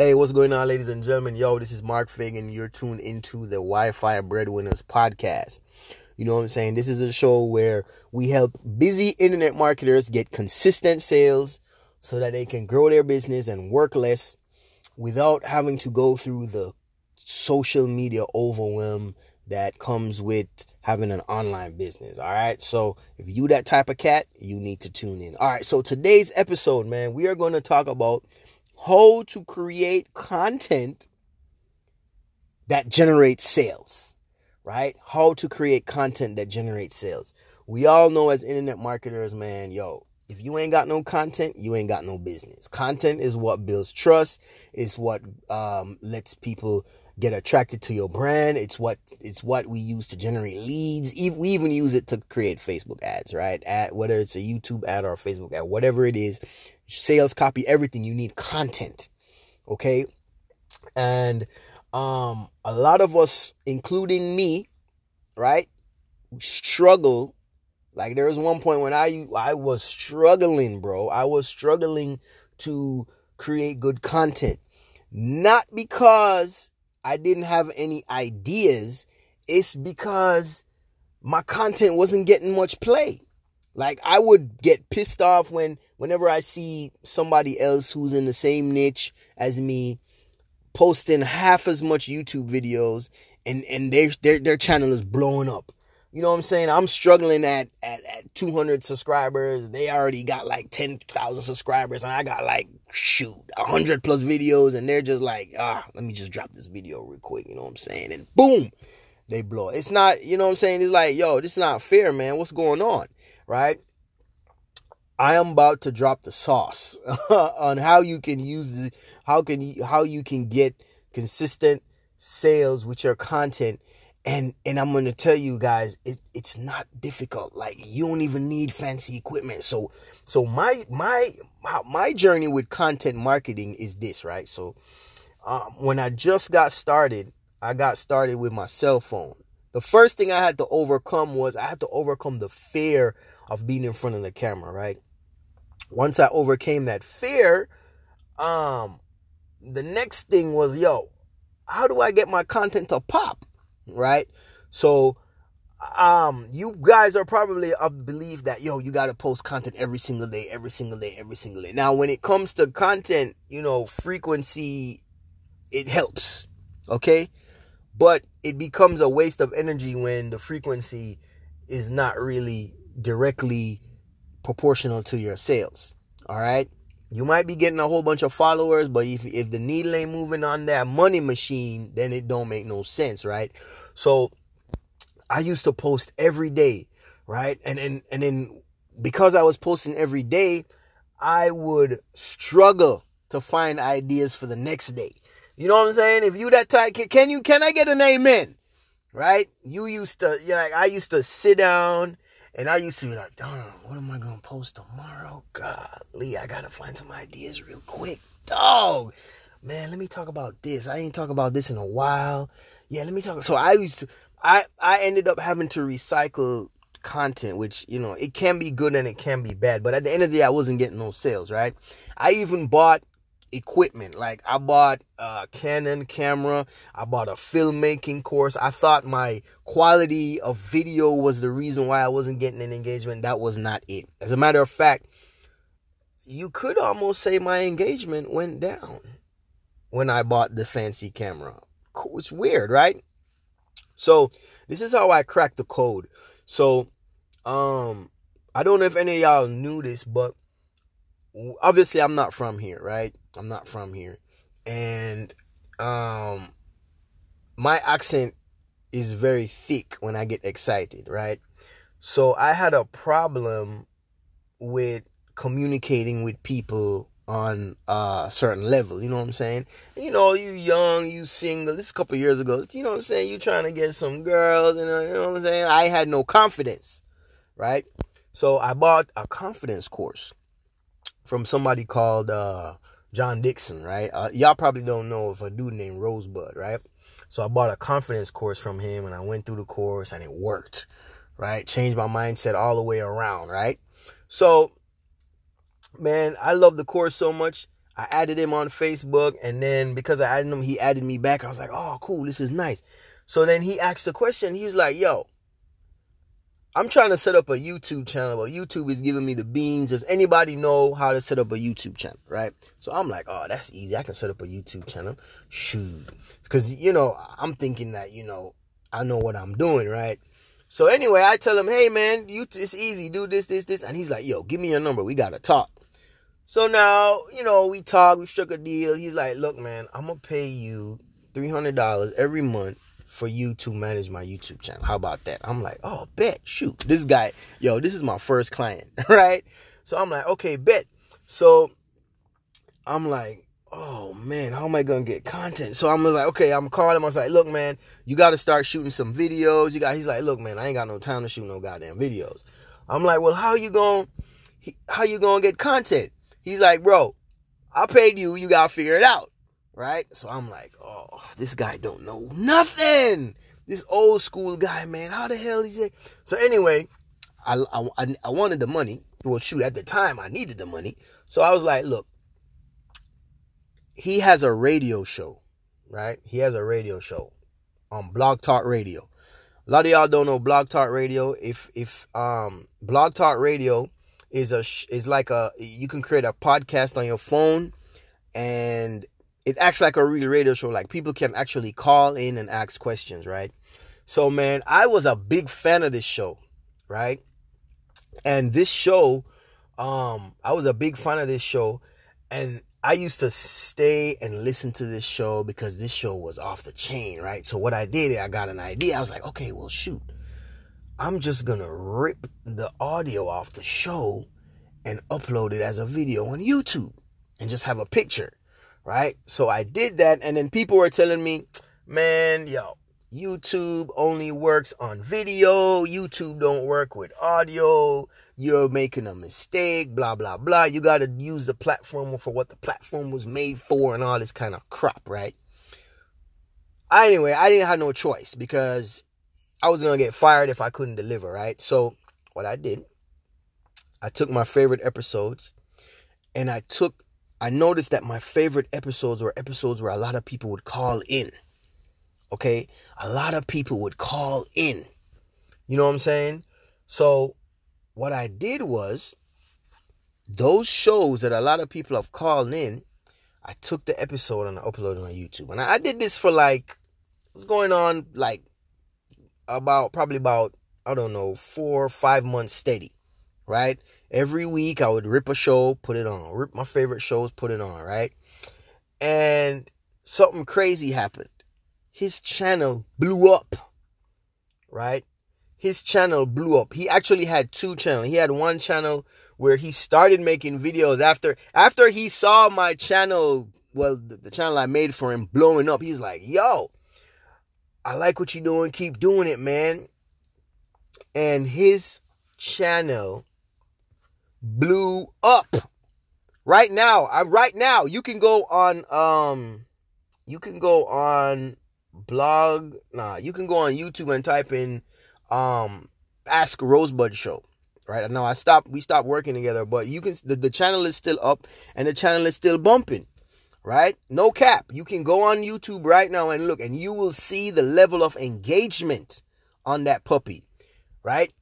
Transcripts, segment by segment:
Hey, what's going on, ladies and gentlemen? Yo, this is Mark Fagan. You're tuned into the Wi Fi Breadwinners podcast. You know what I'm saying? This is a show where we help busy internet marketers get consistent sales so that they can grow their business and work less without having to go through the social media overwhelm that comes with having an online business. All right. So if you that type of cat, you need to tune in. All right. So today's episode, man, we are going to talk about how to create content that generates sales, right? How to create content that generates sales. We all know as internet marketers, man, yo, if you ain't got no content, you ain't got no business. Content is what builds trust. It's what um, lets people get attracted to your brand. It's what it's what we use to generate leads. We even use it to create Facebook ads, right? At whether it's a YouTube ad or a Facebook ad, whatever it is, sales copy, everything. You need content. Okay. And um a lot of us, including me, right, struggle. Like there was one point when I I was struggling, bro. I was struggling to create good content. Not because I didn't have any ideas, it's because my content wasn't getting much play. Like I would get pissed off when whenever I see somebody else who's in the same niche as me posting half as much YouTube videos and and their their their channel is blowing up. You know what I'm saying? I'm struggling at at, at 200 subscribers. They already got like 10,000 subscribers and I got like shoot, 100 plus videos and they're just like, "Ah, let me just drop this video real quick." You know what I'm saying? And boom, they blow. It's not, you know what I'm saying? It's like, "Yo, this is not fair, man. What's going on?" right? I am about to drop the sauce on how you can use the, how can you how you can get consistent sales with your content and and I'm to tell you guys it, it's not difficult like you don't even need fancy equipment so so my my my journey with content marketing is this right so um, when I just got started I got started with my cell phone the first thing I had to overcome was I had to overcome the fear of being in front of the camera, right? Once I overcame that fear, um, the next thing was, yo, how do I get my content to pop? Right? So, um, you guys are probably of belief that, yo, you got to post content every single day, every single day, every single day. Now, when it comes to content, you know, frequency, it helps. Okay. But it becomes a waste of energy when the frequency is not really directly proportional to your sales. All right. You might be getting a whole bunch of followers, but if, if the needle ain't moving on that money machine, then it don't make no sense, right? So I used to post every day, right? And and and then because I was posting every day, I would struggle to find ideas for the next day. You know what I'm saying? If you that type, can you can I get an amen? Right? You used to, yeah, I used to sit down and I used to be like, darn, what am I to post tomorrow? Golly, I got to find some ideas real quick. Dog, man, let me talk about this. I ain't talk about this in a while. Yeah, let me talk. So I used to, I, I ended up having to recycle content, which, you know, it can be good and it can be bad. But at the end of the day, I wasn't getting no sales, right? I even bought equipment. Like I bought a Canon camera, I bought a filmmaking course. I thought my quality of video was the reason why I wasn't getting an engagement. That was not it. As a matter of fact, you could almost say my engagement went down when I bought the fancy camera. It's weird, right? So, this is how I cracked the code. So, um I don't know if any of y'all knew this, but obviously I'm not from here, right? I'm not from here. And um my accent is very thick when I get excited, right? So I had a problem with communicating with people on a certain level, you know what I'm saying? You know, you young, you single, this is a couple years ago, you know what I'm saying? You trying to get some girls, you know, you know what I'm saying? I had no confidence, right? So I bought a confidence course from somebody called uh, John Dixon, right? Uh, y'all probably don't know of a dude named Rosebud, right? So I bought a confidence course from him and I went through the course and it worked, right? Changed my mindset all the way around, right? So, man, I love the course so much. I added him on Facebook, and then because I added him, he added me back. I was like, oh, cool, this is nice. So then he asked the question. He was like, yo, I'm trying to set up a YouTube channel, but YouTube is giving me the beans. Does anybody know how to set up a YouTube channel, right? So I'm like, oh, that's easy. I can set up a YouTube channel. Shoot. Because, you know, I'm thinking that, you know, I know what I'm doing, right? So anyway, I tell him, hey, man, you, it's easy. Do this, this, this. And he's like, yo, give me your number. We got to talk. So now, you know, we talk, we struck a deal. He's like, look, man, I'm going to pay you $300 every month for you to manage my YouTube channel. How about that? I'm like, oh, bet, shoot. This guy, yo, this is my first client, right? So I'm like, okay, bet. So I'm like, oh man, how am I gonna get content? So I'm like, okay, I'm calling him. I was like, look, man, you gotta start shooting some videos. You got he's like, look, man, I ain't got no time to shoot no goddamn videos. I'm like, well, how you gonna how you gonna get content? He's like, bro, I paid you, you gotta figure it out right? So I'm like, oh, this guy don't know nothing. This old school guy, man. How the hell is it? So anyway, I, I, I wanted the money. Well, shoot, at the time I needed the money. So I was like, look, he has a radio show, right? He has a radio show on Blog Talk Radio. A lot of y'all don't know Blog Talk Radio. If if um Blog Talk Radio is a is like a you can create a podcast on your phone and it acts like a real radio show. Like people can actually call in and ask questions, right? So man, I was a big fan of this show, right? And this show, um, I was a big fan of this show, and I used to stay and listen to this show because this show was off the chain, right? So what I did, I got an idea. I was like, okay, well, shoot, I'm just gonna rip the audio off the show and upload it as a video on YouTube and just have a picture right? So I did that, and then people were telling me, man, yo, YouTube only works on video. YouTube don't work with audio. You're making a mistake, blah, blah, blah. You got to use the platform for what the platform was made for and all this kind of crap, right? Anyway, I didn't have no choice because I was going to get fired if I couldn't deliver, right? So what I did, I took my favorite episodes and I took I noticed that my favorite episodes were episodes where a lot of people would call in. Okay? A lot of people would call in. You know what I'm saying? So, what I did was, those shows that a lot of people have called in, I took the episode and I uploaded on YouTube. And I, did this for like, what's going on like about, probably about, I don't know, four or five months steady, right? Every week I would rip a show, put it on. Rip my favorite shows, put it on, right? And something crazy happened. His channel blew up. Right? His channel blew up. He actually had two channels. He had one channel where he started making videos after after he saw my channel, well, the, the channel I made for him blowing up. He's like, "Yo, I like what you're doing. Keep doing it, man." And his channel blew up. Right now, I right now you can go on um you can go on blog nah you can go on YouTube and type in um ask Rosebud show right now I stopped we stopped working together but you can the, the channel is still up and the channel is still bumping right? No cap. You can go on YouTube right now and look and you will see the level of engagement on that puppy right?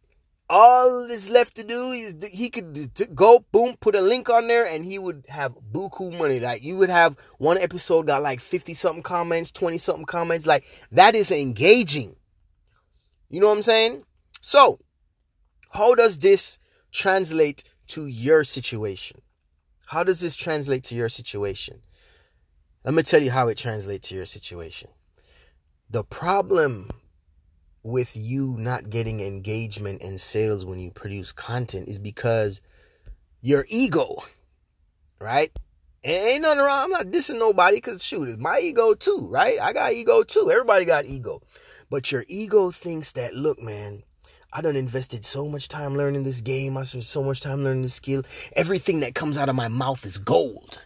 All that's left to do is he could go boom put a link on there and he would have buku money. Like you would have one episode got like 50 something comments 20 something comments. Like that is engaging. You know what i'm saying? So how does this translate to your situation? How does this translate to your situation let me tell you how it translates to your situation the problem with you not getting engagement and sales when you produce content is because your ego, right? And ain't nothing wrong. I'm not dissing nobody because shoot, it's my ego too, right? I got ego too. Everybody got ego. But your ego thinks that, look, man, I done invested so much time learning this game. I spent so much time learning this skill. Everything that comes out of my mouth is gold,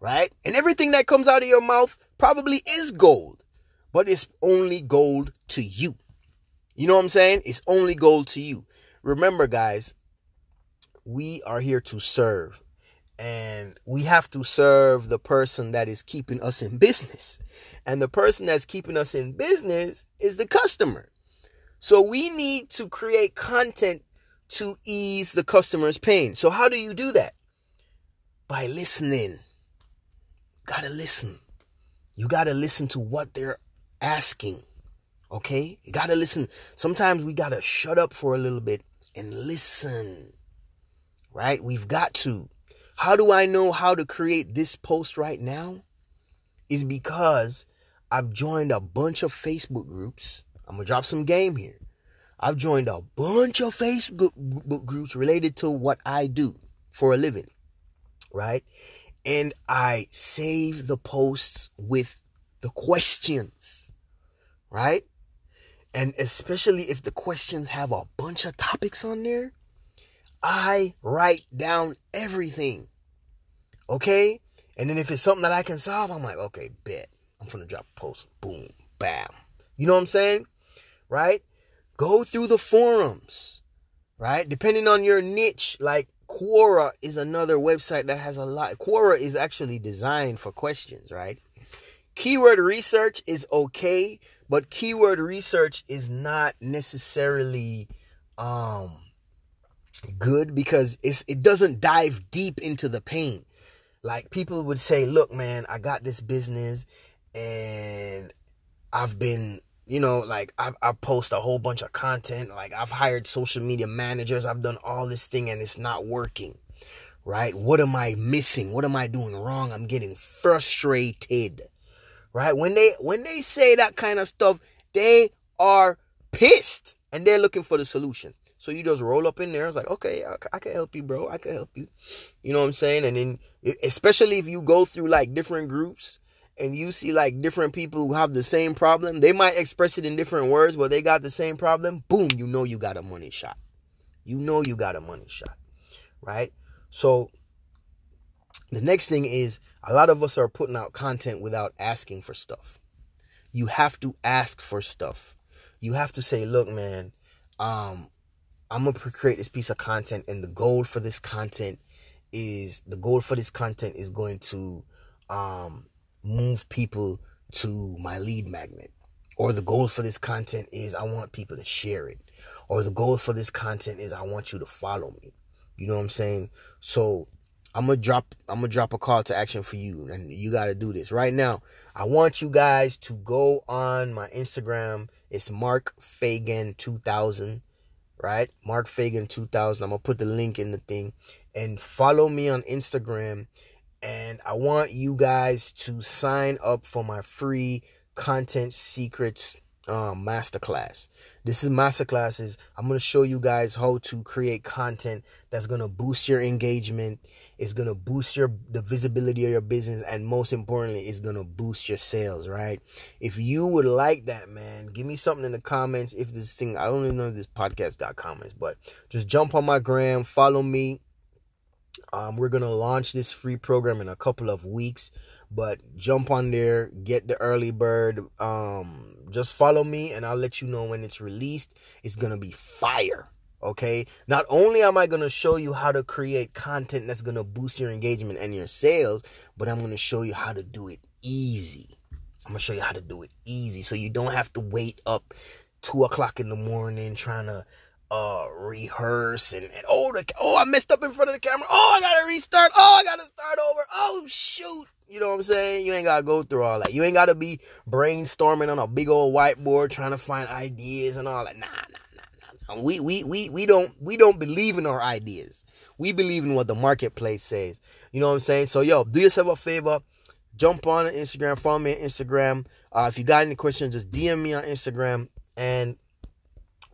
right? And everything that comes out of your mouth probably is gold, but it's only gold to you. You know what I'm saying? It's only gold to you. Remember, guys, we are here to serve. and we have to serve the person that is keeping us in business. And the person that's keeping us in business is the customer. So we need to create content to ease the customer's pain. So how do you do that? By listening. Got to listen. You got to listen to what they're asking. Okay? You got to listen. Sometimes we got to shut up for a little bit and listen. Right? We've got to. How do I know how to create this post right now? Is because I've joined a bunch of Facebook groups. I'm going to drop some game here. I've joined a bunch of Facebook groups related to what I do for a living, right? And I save the posts with the questions, right? And especially if the questions have a bunch of topics on there, I write down everything. Okay? And then if it's something that I can solve, I'm like, okay, bet. I'm gonna drop a post. Boom, bam. You know what I'm saying? Right? Go through the forums, right? Depending on your niche, like Quora is another website that has a lot. Quora is actually designed for questions, right? Keyword research is okay, but keyword research is not necessarily um good because it's it doesn't dive deep into the pain. Like people would say, "Look, man, I got this business and I've been you know, like I, I post a whole bunch of content. Like I've hired social media managers. I've done all this thing and it's not working. Right? What am I missing? What am I doing wrong? I'm getting frustrated. Right? When they when they say that kind of stuff, they are pissed and they're looking for the solution. So you just roll up in there. It's like, okay, I, can help you, bro. I can help you. You know what I'm saying? And then, especially if you go through like different groups and you see like different people who have the same problem, they might express it in different words, but they got the same problem. Boom, you know you got a money shot. You know you got a money shot, right? So the next thing is a lot of us are putting out content without asking for stuff. You have to ask for stuff. You have to say, look, man, um, I'm gonna create this piece of content, and the goal for this content is the goal for this content is going to um move people to my lead magnet. Or the goal for this content is I want people to share it. Or the goal for this content is I want you to follow me. You know what I'm saying? So I'm gonna drop I'm gonna drop a call to action for you and you gotta do this. Right now, I want you guys to go on my Instagram. It's Mark Fagan 2000, right? Mark Fagan 2000. I'm gonna put the link in the thing and follow me on Instagram and I want you guys to sign up for my free content secrets um, masterclass. This is masterclasses. I'm to show you guys how to create content that's to boost your engagement. It's to boost your the visibility of your business and most importantly, it's to boost your sales, right? If you would like that, man, give me something in the comments if this thing I don't even know if this podcast got comments, but just jump on my gram, follow me um, we're gonna launch this free program in a couple of weeks, but jump on there, get the early bird. Um, just follow me, and I'll let you know when it's released. It's gonna be fire. Okay. Not only am I gonna show you how to create content that's gonna boost your engagement and your sales, but I'm gonna show you how to do it easy. I'm gonna show you how to do it easy, so you don't have to wait up two o'clock in the morning trying to uh rehearse and, and oh the oh I messed up in front of the camera. Oh I gotta restart. Oh I gotta start over. Oh shoot. You know what I'm saying? You ain't gotta go through all that. You ain't gotta be brainstorming on a big old whiteboard trying to find ideas and all that. Nah, nah, nah, nah. We we we we don't we don't believe in our ideas. We believe in what the marketplace says. You know what I'm saying? So yo, do yourself a favor. Jump on Instagram, follow me on Instagram. Uh, if you got any questions, just DM me on Instagram and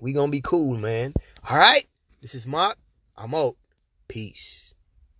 we gonna be cool, man. All right. This is Mark. I'm out. Peace.